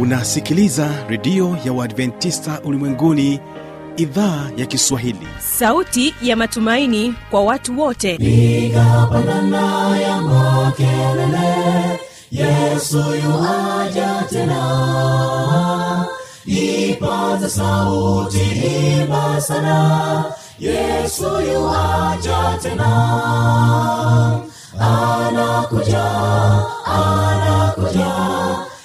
unasikiliza redio ya uadventista ulimwenguni idhaa ya kiswahili. Sauti ya matumaini kwa watu wote. Igapanana ya makelele yesu yuaja tena. Ipaza sauti imba sana yesu yuaja tena. Anakuja anakuja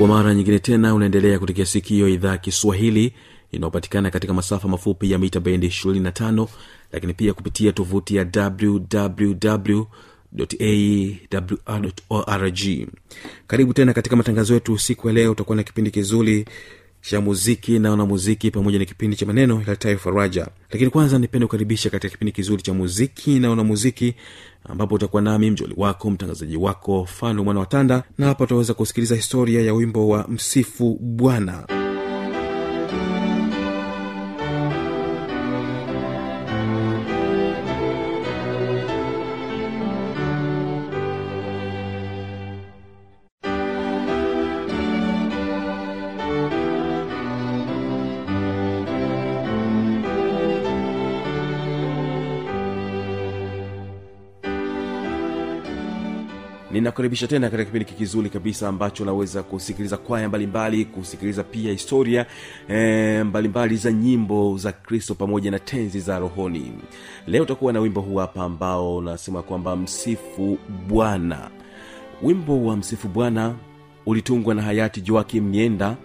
kwa mara nyingine tena unaendelea kutekea sikio idhaa kiswahili inayopatikana katika masafa mafupi ya mita bendi 25 lakini pia kupitia tovuti ya www awr.org karibu tena katika matangazo yetu usiku ya leo utakuwa na kipindi kizuri cha muziki na wanamuziki pamoja na kipindi cha maneno yaletayo faraja lakini kwanza nipende kukaribisha katika kipindi kizuri cha muziki na wanamuziki ambapo utakuwa nami mjoli wako mtangazaji wako fano mwana watanda na hapa utaweza kusikiliza historia ya wimbo wa msifu bwana ninakukaribisha tena katika kipindi kizuri kabisa ambacho unaweza kusikiliza kwaya mbalimbali kusikiliza pia historia e, mbalimbali za nyimbo za kristo pamoja na tenzi za rohoni. Leo utakuwa na wimbo huu hapa ambao unasema kwamba msifu bwana. Wimbo wa msifu bwana ulitungwa na hayati joakim mienda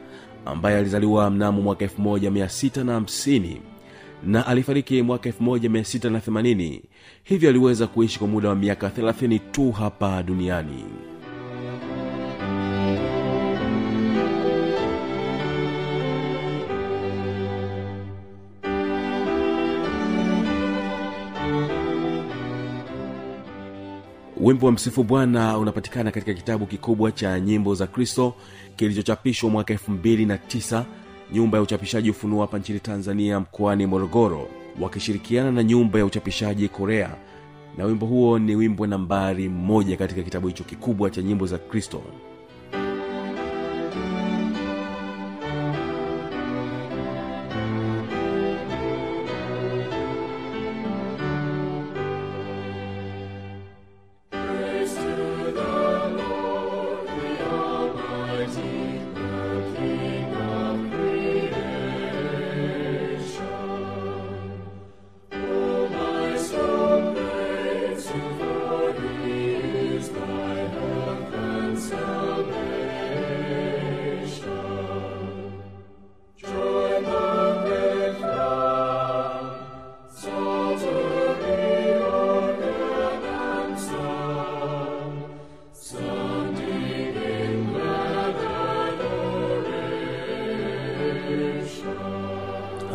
ambaye alizaliwa mnamo mwaka 1650 na alifariki mwaka 1680 hivyo aliweza kuishi kwa muda wa miaka 30 tu hapa duniani. Wimbo wa msifu bwana unapatikana katika kitabu kikubwa cha nyimbo za kristo kilichochapishwa mwaka 29 nyumba ya uchapishaji ufunuo hapa nchini tanzania mkoani morogoro wakishirikiana na nyumba ya uchapishaji korea. Na wimbo huo ni wimbo nambari moja katika kitabu hicho kikubwa cha nyimbo za kristo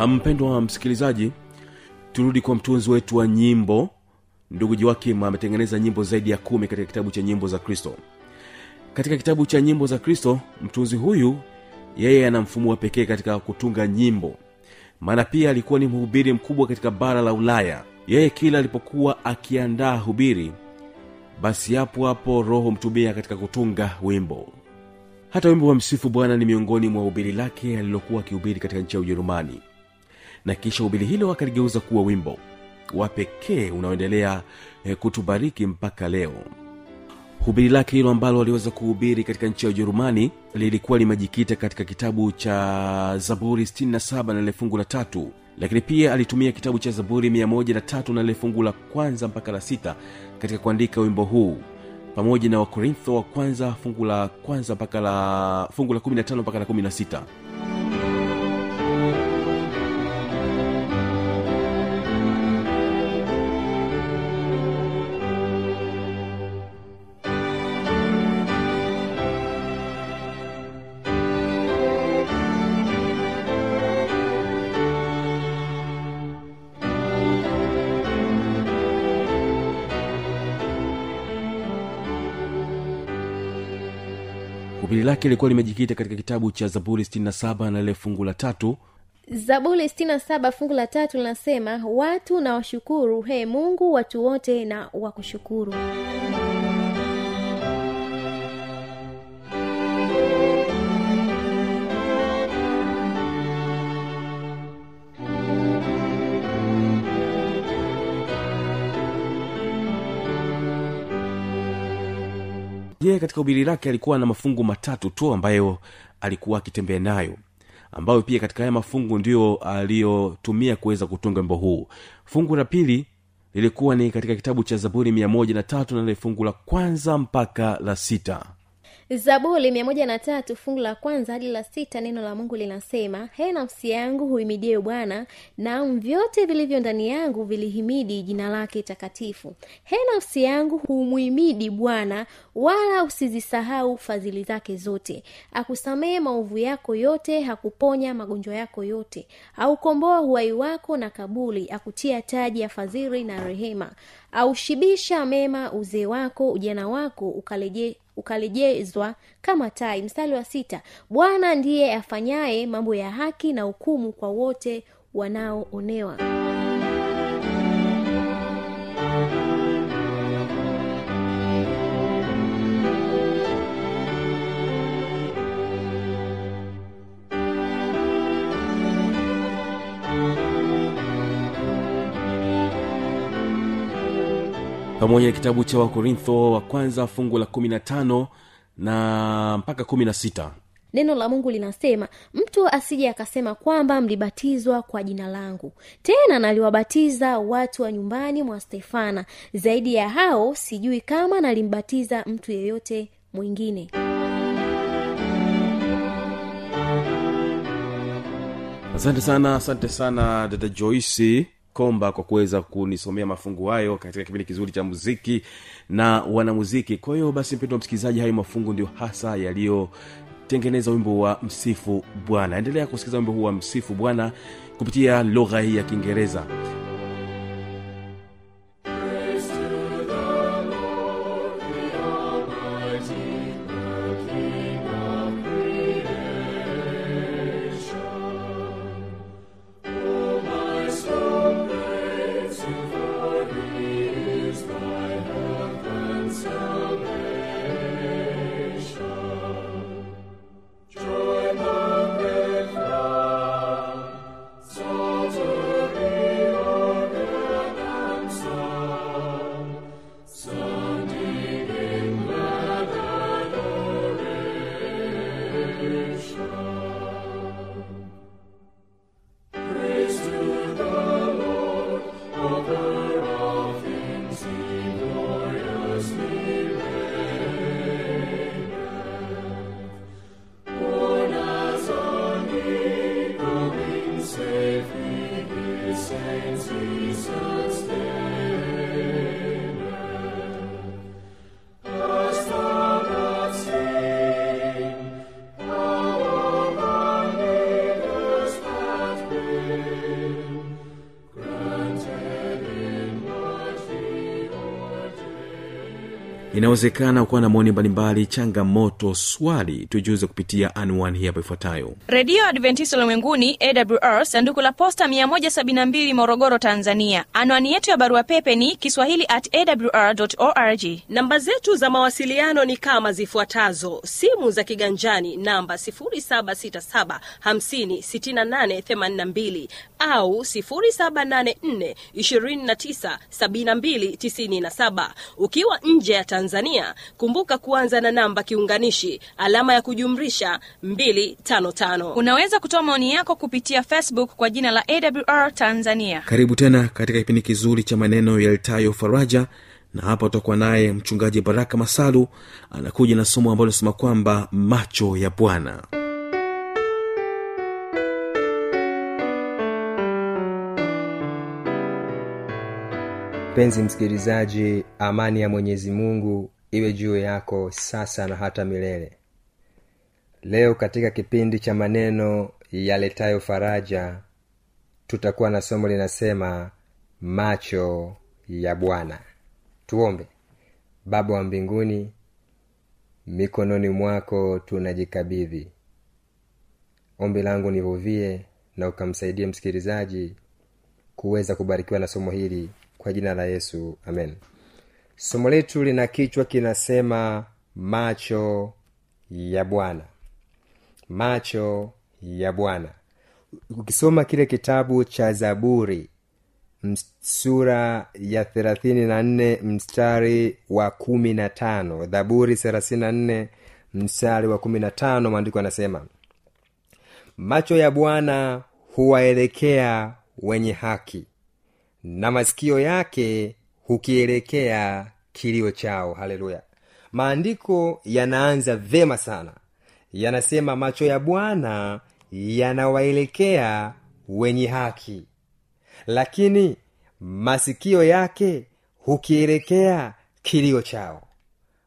mpendwa wa msikilizaji turudi kwa mtunzi wetu wa nyimbo. Ndugu joakim ametengeneza nyimbo zaidi ya kumi katika kitabu cha nyimbo za kristo. Katika kitabu cha nyimbo za kristo mtunzi huyu yeye ana mfumo wa pekee katika kutunga nyimbo. Maana pia alikuwa ni mhubiri mkubwa katika bara la ulaya. Yeye kila alipokuwa akiandaa hubiri basi hapo hapo roho mtumia katika kutunga wimbo. Hata wimbo wa msifu bwana ni miongoni mwa hubiri lake alilokuwa akihubiri katika nchi ya ujerumani na kisha hubiri hilo akaligeuza kuwa wimbo wa pekee unaoendelea eh, kutubariki mpaka leo. Hubiri lake hilo ambalo aliweza kuhubiri katika nchi ya ujerumani lilikuwa limejikita katika kitabu cha zaburi 67 na lile la tatu. Lakini pia alitumia kitabu cha zaburi 13 na lile fungu la kwanza mpaka la sita katika kuandika wimbo huu. Pamoja na wakorintho wa kwanza fungu la kwanza mpaka la fungu la 15 mpaka la 16 lake ilikuwa limejikita katika kitabu cha zaburi 67 na lile fungu la tatu. Zaburi sitini na saba fungu la tatu linasema watu na washukuru he mungu watu wote na wakushukuru yeye katika ubiri lake alikuwa na mafungu matatu tu ambayo alikuwa akitembea nayo ambayo pia katika haya mafungu ndiyo aliyotumia kuweza kutunga wimbo huu. Fungu la pili lilikuwa ni katika kitabu cha zaburi mia moja na tatu na lile fungu la kwanza mpaka la sita zaburi mia moja na tatu fungu la kwanza hadi la sita neno la mungu linasema he nafsi yangu huimidie bwana naam vyote vilivyo ndani yangu vilihimidi jina lake takatifu. He nafsi yangu humwimidi bwana wala usizisahau fadhili zake zote. Akusamehe maovu yako yote hakuponya magonjwa yako yote. Aukomboa uhai wako na kabuli akutia taji ya fadhili na rehema aushibisha mema uzee wako ujana wako ukaleje ukalejezwa kama tai. Mstari wa sita bwana ndiye afanyaye mambo ya haki na hukumu kwa wote wanaoonewa pamoja na kitabu cha wakorintho wa kwanza fungu la kumi na mpaka kumi na sita. Neno la mungu linasema mtu asije akasema kwamba mlibatizwa kwa jina langu. Tena naliwabatiza watu wa nyumbani mwa stefana. Zaidi ya hao sijui kama nalimbatiza mtu yeyote mwingine. Asante sana asante sana dada joyce komba kwa kuweza kunisomea mafungu hayo katika kipindi kizuri cha muziki na wanamuziki. Kwa hiyo basi mpendo wa msikilizaji hayo mafungu ndio hasa yaliyotengeneza wimbo wa msifu bwana. Endelea kusikiliza wimbo huu wa msifu bwana kupitia lugha hii ya kiingereza inawezekana kuwa na maoni mbalimbali changamoto swali tujuze kupitia anwani hii hapo ifuatayo. Redio adventist ulimwenguni awr sanduku la posta 172 morogoro tanzania. Anwani yetu ya barua pepe ni kiswahili at awr org. Namba zetu za mawasiliano ni kama zifuatazo. Simu za kiganjani namba 767 au 784 ukiwa nje ya tanzania kumbuka kuanza na namba kiunganishi alama ya kujumrisha 255 unaweza kutoa maoni yako kupitia facebook kwa jina la awr tanzania. Karibu tena katika kipindi kizuri cha maneno yaletayo faraja na hapa utakuwa naye mchungaji baraka masalu anakuja na somo ambalo linasema kwamba macho ya bwana mpenzi msikilizaji amani ya mwenyezi mungu iwe juu yako sasa na hata milele. Leo katika kipindi cha maneno yaletayo faraja tutakuwa na somo linasema macho ya bwana. Tuombe. Baba wa mbinguni mikononi mwako tunajikabidhi. Ombi langu nivuvie na ukamsaidie msikilizaji kuweza kubarikiwa na somo hili kwa jina la yesu amen. Somo letu lina kichwa kinasema macho ya bwana. Macho ya bwana. Ukisoma kile kitabu cha zaburi sura ya thelathini na nne mstari wa kumi na tano. Zaburi thelathini na nne mstari wa kumi na tano maandiko anasema macho ya bwana huwaelekea wenye haki na masikio yake hukielekea kilio chao. Haleluya. Maandiko yanaanza vema sana. Yanasema macho ya bwana yanawaelekea wenye haki. Lakini masikio yake hukielekea kilio chao.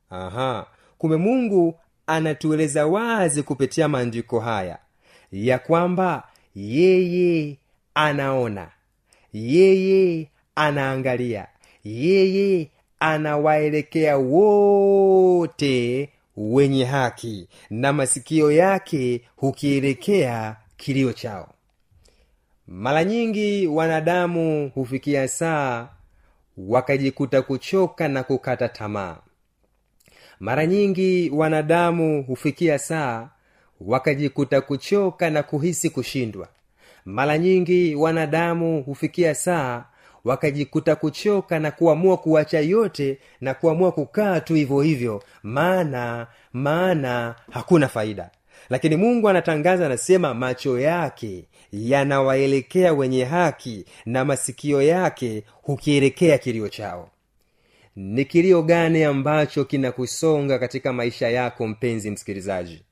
Aha. Kumbe mungu anatueleza wazi kupitia maandiko haya ya kwamba yeye anaona yeye anaangalia. Yeye anawaelekea wote wenye haki na masikio yake hukielekea kilio chao. Mara nyingi wanadamu hufikia saa wakajikuta kuchoka na kukata tamaa. Mara nyingi wanadamu hufikia saa wakajikuta kuchoka na kuhisi kushindwa mara nyingi wanadamu hufikia saa wakajikuta kuchoka na kuamua kuacha yote na kuamua kukaa tu hivyo hivyo. Maana maana hakuna faida. Lakini mungu anatangaza anasema macho yake yanawaelekea wenye haki na masikio yake hukielekea kilio chao. Ni kilio gani ambacho kinakusonga katika maisha yako mpenzi msikilizaji?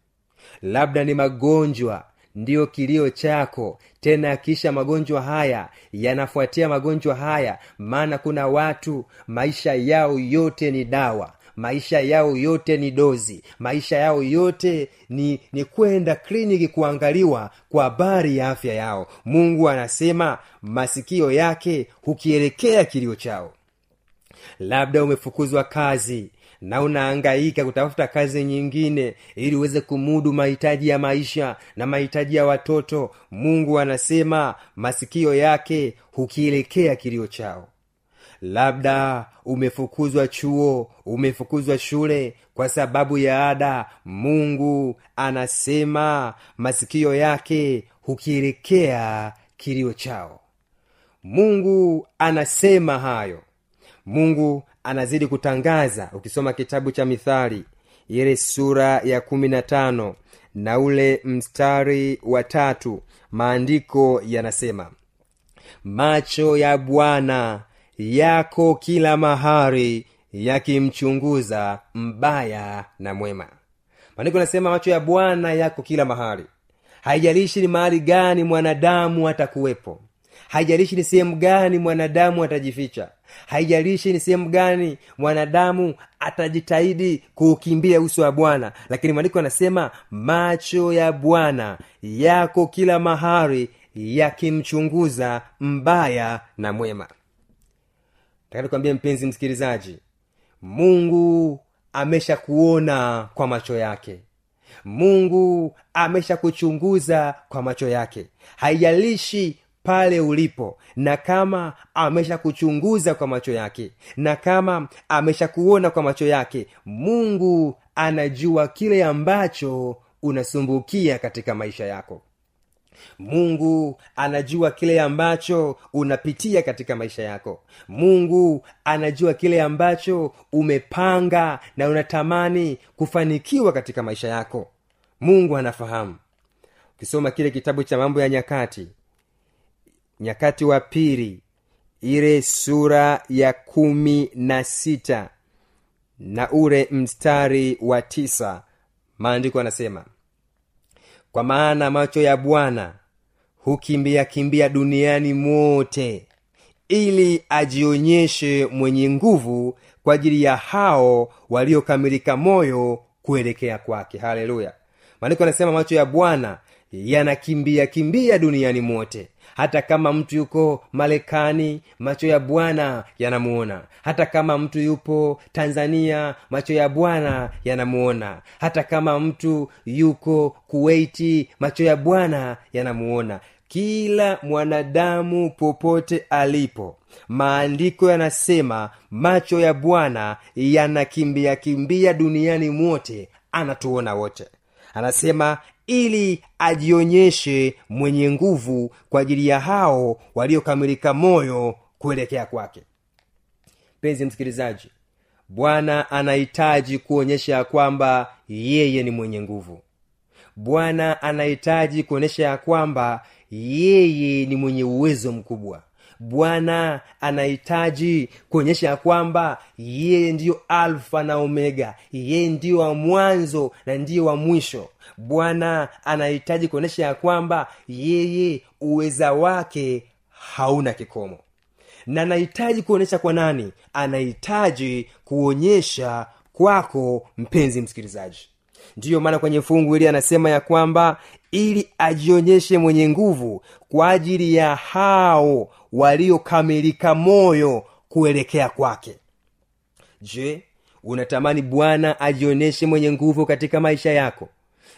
Labda ni magonjwa ndiyo kilio chako. Tena kisha magonjwa haya yanafuatia magonjwa haya maana kuna watu maisha yao yote ni dawa maisha yao yote ni dozi maisha yao yote ni ni kwenda kliniki kuangaliwa kwa habari ya afya yao. Mungu anasema masikio yake hukielekea kilio chao. Labda umefukuzwa kazi na unaangaika kutafuta kazi nyingine ili uweze kumudu mahitaji ya maisha na mahitaji ya watoto mungu anasema masikio yake hukielekea kilio chao. Labda umefukuzwa chuo umefukuzwa shule kwa sababu ya ada mungu anasema masikio yake hukielekea kilio chao. Mungu anasema hayo. Mungu anazidi kutangaza ukisoma kitabu cha mithali ile sura ya kumi na tano na ule mstari wa tatu maandiko yanasema macho ya bwana yako kila mahari yakimchunguza mbaya na mwema. Maandiko yanasema macho ya bwana yako kila mahari haijalishi ni mahali gani mwanadamu atakuwepo haijalishi ni sehemu gani mwanadamu atajificha. Haijalishi ni sehemu gani mwanadamu atajitahidi kuukimbia uso wa bwana. Lakini maandiko anasema macho ya bwana yako kila mahari yakimchunguza mbaya na mwema. Taka mpenzi msikilizaji mungu ameshakuona kwa macho yake. Mungu ameshakuchunguza kwa macho yake. Haijalishi pale ulipo na kama ameshakuchunguza kwa macho yake na kama ameshakuona kwa macho yake mungu anajua kile ambacho unasumbukia katika maisha yako. Mungu anajua kile ambacho unapitia katika maisha yako. Mungu anajua kile ambacho umepanga na unatamani kufanikiwa katika maisha yako. Mungu anafahamu. Ukisoma kile kitabu cha mambo ya nyakati nyakati wa pili ile sura ya kumi na sita na ule mstari wa tisa maandiko anasema kwa maana macho ya bwana hukimbia kimbia duniani mote ili ajionyeshe mwenye nguvu kwa ajili ya hao waliokamilika moyo kuelekea kwake. Haleluya! Maandiko anasema macho ya bwana yanakimbia kimbia duniani mote hata kama mtu yuko marekani macho ya bwana yanamuona. Hata kama mtu yupo tanzania macho ya bwana yanamuona. Hata kama mtu yuko kuweiti macho ya bwana yanamuona. Kila mwanadamu popote alipo maandiko yanasema macho ya bwana yanakimbia kimbia duniani mwote anatuona wote. Anasema ili ajionyeshe mwenye nguvu kwa ajili ya hao waliokamilika moyo kuelekea kwake. Mpenzi msikilizaji bwana anahitaji kuonyesha ya kwamba yeye ni mwenye nguvu. Bwana anahitaji kuonyesha ya kwamba yeye ni mwenye uwezo mkubwa bwana anahitaji kuonyesha ya kwamba yeye ndiyo alfa na omega yeye ndiyo wa mwanzo na ndiyo wa mwisho. Bwana anahitaji kuonyesha ya kwamba yeye uweza wake hauna kikomo. Na anahitaji kuonyesha kwa nani? Anahitaji kuonyesha kwako mpenzi msikilizaji. Ndiyo maana kwenye fungu hili anasema ya kwamba ili ajionyeshe mwenye nguvu kwa ajili ya hao waliokamilika moyo kuelekea kwake. Je unatamani bwana ajionyeshe mwenye nguvu katika maisha yako?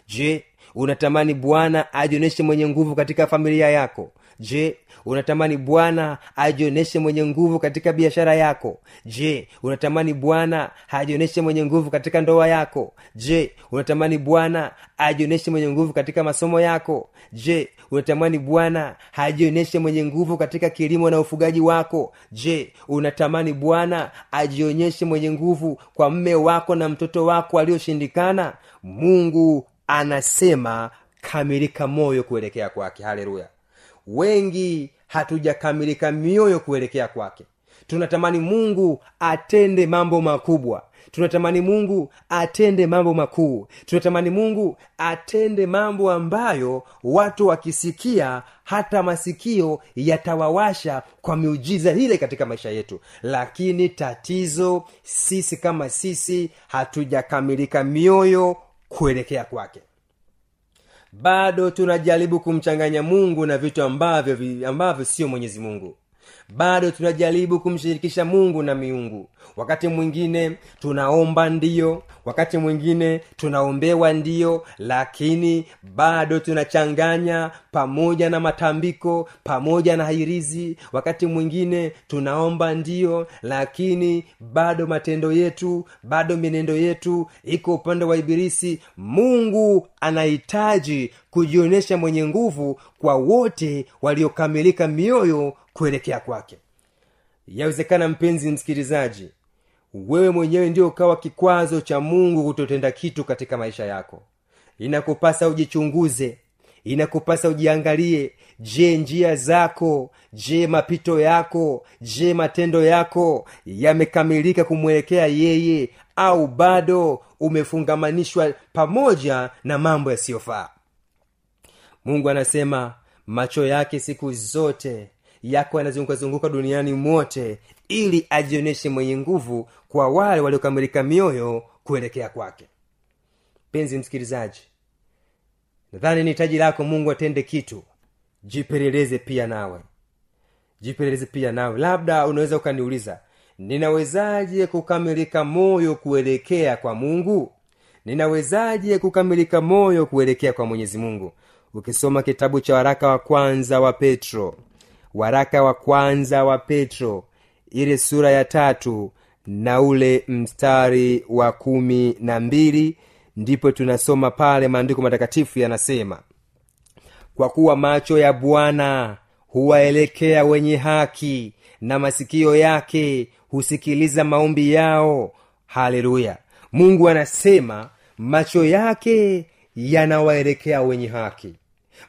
Je unatamani bwana ajionyeshe mwenye nguvu katika familia yako je unatamani bwana ajionyeshe mwenye nguvu katika biashara yako? Je unatamani bwana ajionyeshe mwenye nguvu katika ndoa yako? Je unatamani bwana ajionyeshe mwenye nguvu katika masomo yako? Je unatamani bwana ajionyeshe mwenye nguvu katika kilimo na ufugaji wako? Je unatamani bwana ajionyeshe mwenye nguvu kwa mme wako na mtoto wako alioshindikana mungu anasema kamilika moyo kuelekea kwake. Haleluya wengi hatujakamilika mioyo kuelekea kwake. Tunatamani mungu atende mambo makubwa. Tunatamani mungu atende mambo makuu. Tunatamani mungu atende mambo ambayo watu wakisikia hata masikio yatawawasha kwa miujiza ile katika maisha yetu. Lakini tatizo sisi kama sisi hatujakamilika mioyo kuelekea kwake bado tunajaribu kumchanganya mungu na vitu ambavyo ambavyo sio mwenyezi mungu bado tunajaribu kumshirikisha mungu na miungu. Wakati mwingine tunaomba ndiyo wakati mwingine tunaombewa ndiyo lakini bado tunachanganya pamoja na matambiko pamoja na hairizi. Wakati mwingine tunaomba ndiyo lakini bado matendo yetu bado mienendo yetu iko upande wa ibilisi. Mungu anahitaji kujionyesha mwenye nguvu kwa wote waliokamilika mioyo kuelekea kwake. Yawezekana mpenzi msikilizaji wewe mwenyewe ndio ukawa kikwazo cha mungu kutotenda kitu katika maisha yako. Inakupasa ujichunguze inakupasa ujiangalie. Je njia zako je mapito yako je matendo yako yamekamilika kumwelekea yeye au bado umefungamanishwa pamoja na mambo yasiyofaa? Mungu anasema macho yake siku zote yako yanazungukazunguka duniani mote ili ajionyeshe mwenye nguvu kwa wale waliokamilika mioyo kuelekea kwake. Penzi msikilizaji nadhani ni taji lako mungu atende kitu. Jipeleleze pia nawe. Jipeleleze pia nawe. Labda unaweza ukaniuliza ninawezaje kukamilika moyo kuelekea kwa mungu? Ninawezaje kukamilika moyo kuelekea kwa mwenyezi mungu? Ukisoma kitabu cha waraka wa kwanza wa petro waraka wa kwanza wa petro ile sura ya tatu na ule mstari wa kumi na mbili ndipo tunasoma pale maandiko matakatifu yanasema kwa kuwa macho ya bwana huwaelekea wenye haki na masikio yake husikiliza maombi yao. Haleluya! Mungu anasema macho yake yanawaelekea wenye haki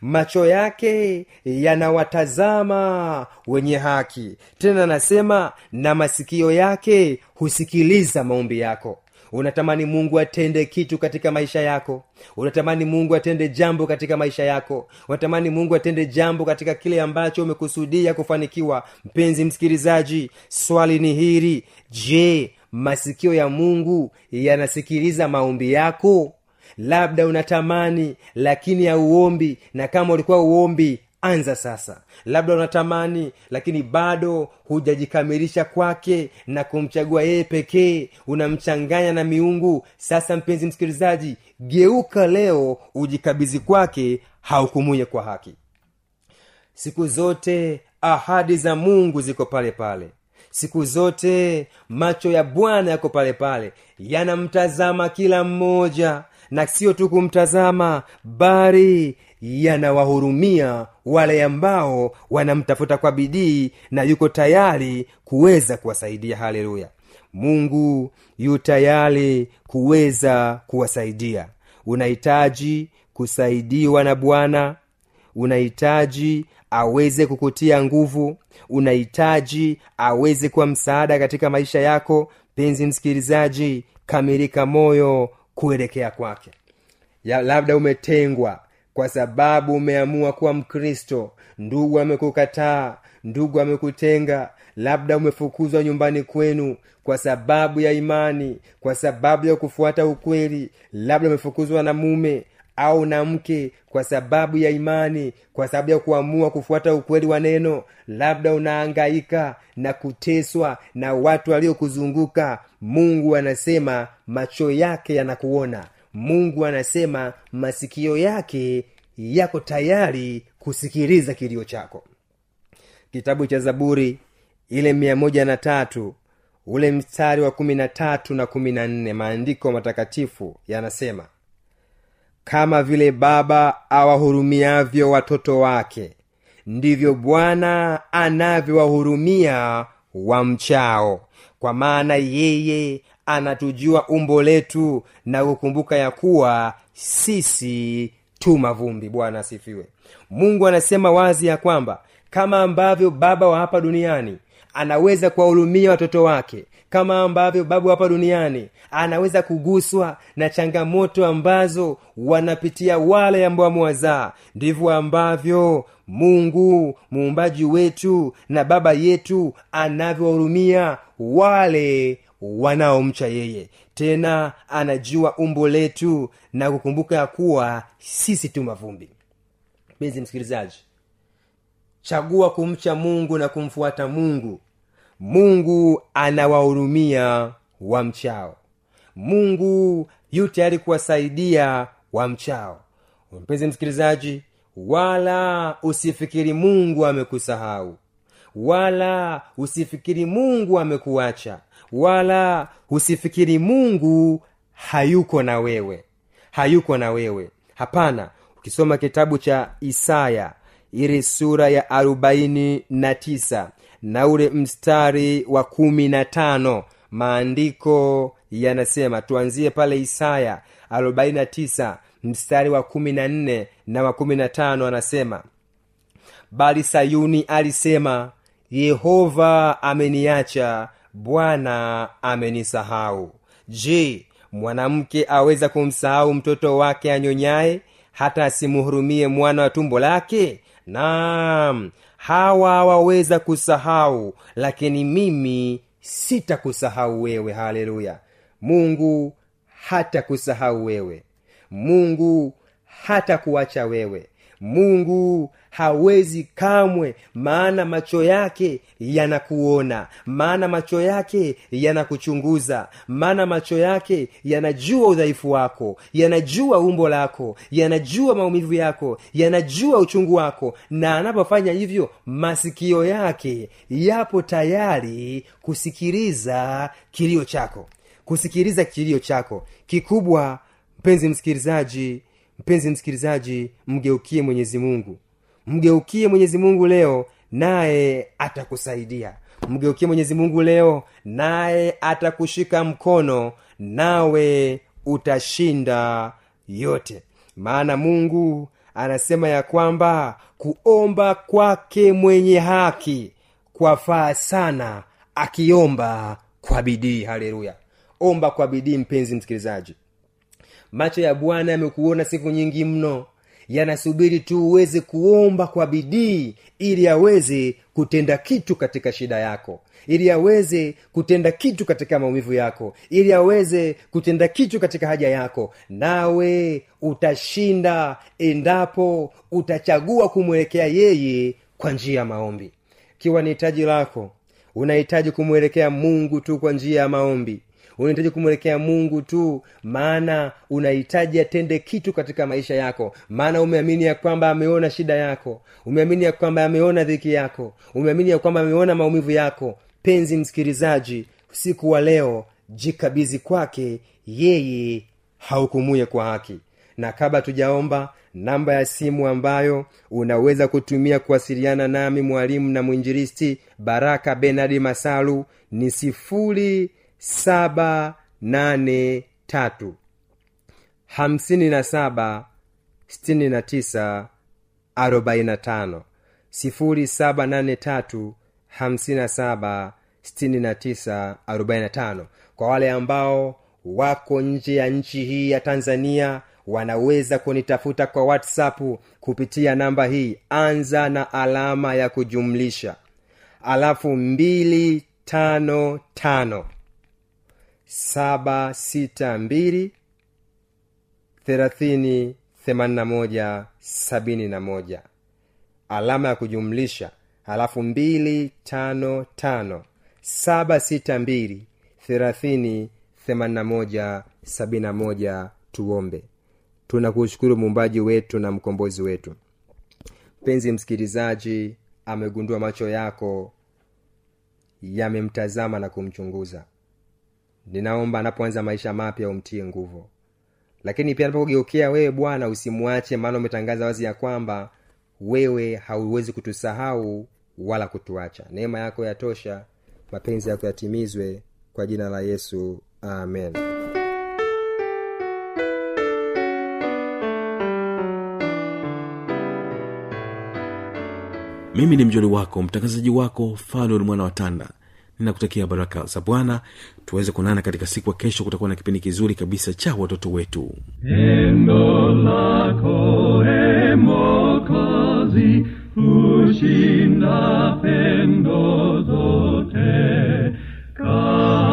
macho yake yanawatazama wenye haki. Tena anasema na masikio yake husikiliza maombi yako. Unatamani mungu atende kitu katika maisha yako? Unatamani mungu atende jambo katika maisha yako? Unatamani mungu atende jambo katika kile ambacho umekusudia kufanikiwa? Mpenzi msikilizaji swali ni hili. Je masikio ya mungu yanasikiliza maombi yako labda unatamani lakini hauombi na kama ulikuwa uombi anza sasa. Labda unatamani lakini bado hujajikamilisha kwake na kumchagua yeye pekee. Unamchanganya na miungu. Sasa mpenzi msikilizaji geuka leo ujikabizi kwake haukumuye kwa haki. Siku zote ahadi za mungu ziko pale pale. Siku zote macho ya bwana yako pale pale. Yanamtazama kila mmoja na sio tu kumtazama bali yanawahurumia wale ambao wanamtafuta kwa bidii na yuko tayari kuweza kuwasaidia. Haleluya! Mungu yu tayari kuweza kuwasaidia. Unahitaji kusaidiwa na bwana unahitaji aweze kukutia nguvu unahitaji aweze kuwa msaada katika maisha yako. Penzi msikilizaji kamilika moyo kuelekea kwake. Ya labda umetengwa kwa sababu umeamua kuwa mkristo. Ndugu amekukataa ndugu amekutenga. Labda umefukuzwa nyumbani kwenu kwa sababu ya imani kwa sababu ya kufuata ukweli. Labda umefukuzwa na mume au na mke kwa sababu ya imani kwa sababu ya kuamua kufuata ukweli wa neno labda unaangaika na kuteswa na watu waliokuzunguka. Mungu anasema macho yake yanakuona. Mungu anasema masikio yake yako tayari kusikiliza kilio chako. Kitabu cha zaburi ile tatu ule mstari wa kumi na tatu na kumi na nne maandiko matakatifu yanasema kama vile baba awahurumiavyo watoto wake ndivyo bwana anavyowahurumia wamchao kwa maana yeye anatujua umbo letu na kukumbuka ya kuwa sisi tu mavumbi. Bwana asifiwe. Mungu anasema wazi ya kwamba kama ambavyo baba wa hapa duniani anaweza kuwahurumia watoto wake. Kama ambavyo babu hapa duniani anaweza kuguswa na changamoto ambazo wanapitia wale ambao wamewazaa. Ndivyo ambavyo mungu muumbaji wetu na baba yetu anavyowahurumia wale wanaomcha yeye. Tena anajua umbo letu na kukumbuka ya kuwa sisi tu mavumbi. Mpenzi msikilizaji chagua kumcha mungu na kumfuata mungu. Mungu anawahurumia wamchao. Mungu yu tayari kuwasaidia wamchao. Mpenzi msikilizaji wala usifikiri mungu amekusahau. Wala usifikiri mungu amekuacha. Wala usifikiri mungu hayuko na wewe. Hayuko na wewe. Hapana. Ukisoma kitabu cha isaya ile sura ya arobaini na na ule mstari wa kumi na tano maandiko yanasema tuanzie pale isaya arobaini na tisa mstari wa kumi na nne na wa kumi na tano anasema bali sayuni alisema yehova ameniacha bwana amenisahau. Je mwanamke aweza kumsahau mtoto wake anyonyaye hata asimhurumie mwana wa tumbo lake naam hawa waweza kusahau lakini mimi sitakusahau wewe. Haleluya. Mungu hata kusahau wewe. Mungu hata kuacha wewe mungu hawezi kamwe maana macho yake yanakuona maana macho yake yanakuchunguza maana macho yake yanajua udhaifu wako yanajua umbo lako yanajua maumivu yako yanajua uchungu wako na anapofanya hivyo masikio yake yapo tayari kusikiliza kilio chako kusikiliza kilio chako. Kikubwa mpenzi msikilizaji mpenzi msikilizaji mgeukie mwenyezi mungu. Mgeukie mwenyezi mungu leo naye atakusaidia. Mgeukie mwenyezi mungu leo naye atakushika mkono nawe utashinda yote. Maana mungu anasema ya kwamba kuomba kwake mwenye haki kwafaa sana akiomba kwa bidii. Haleluya. Omba kwa bidii mpenzi msikilizaji macho ya bwana yamekuona siku nyingi mno. Yanasubiri tu uweze kuomba kwa bidii ili aweze kutenda kitu katika shida yako. Ili aweze kutenda kitu katika maumivu yako. Ili aweze kutenda kitu katika haja yako. Nawe utashinda endapo utachagua kumwelekea yeye kwa njia ya maombi. Ikiwa ni hitaji lako unahitaji kumwelekea mungu tu kwa njia ya maombi unahitaji kumwelekea mungu tu maana unahitaji atende kitu katika maisha yako. Maana umeamini ya kwamba ameona shida yako. Umeamini ya kwamba ameona dhiki yako. Umeamini ya kwamba ameona maumivu yako. Penzi msikilizaji usiku wa leo jikabizi kwake yeye haukumuye kwa haki. Na kabla tujaomba namba ya simu ambayo unaweza kutumia kuwasiliana nami mwalimu na mwinjilisti baraka benadi masalu ni sifuri saba nane tatu. hamsini na saba sitini na tisa arobaini na tano. sifuri saba nane tatu. hamsini na saba sitini na tisa arobaini na tano. Kwa wale ambao wako nje ya nchi hii ya tanzania wanaweza kunitafuta kwa whatsapp kupitia namba hii. Anza na alama ya kujumlisha. Alafu mbili tano tano saba sita mbili thelathini themanina moja sabini na moja. Alama ya kujumlisha halafu mbili tano tano. saba mbili thelathini themanina moja sabini na moja. Tuombe. Tunakushukuru muumbaji wetu na mkombozi wetu. Mpenzi msikilizaji amegundua macho yako yamemtazama na kumchunguza ninaomba anapoanza maisha mapya umtie nguvu. Lakini pia anapokugeukia wewe bwana usimwache maana umetangaza wazi ya kwamba wewe hauwezi kutusahau wala kutuacha. Neema yako yatosha mapenzi yako yatimizwe kwa jina la yesu amen. Mimi ni mjoli wako mtangazaji wako fanuel mwana wa tanda ninakutakia baraka za bwana. Tuweze kunana katika siku ya kesho kutakuwa na kipindi kizuri kabisa cha watoto wetu. Pendo lako e Mwokozi hushinda pendo zote,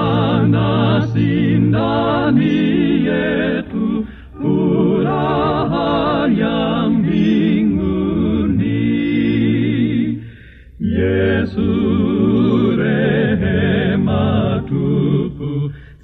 kanasi ndani yetu furaha ya mbinguni. Yesu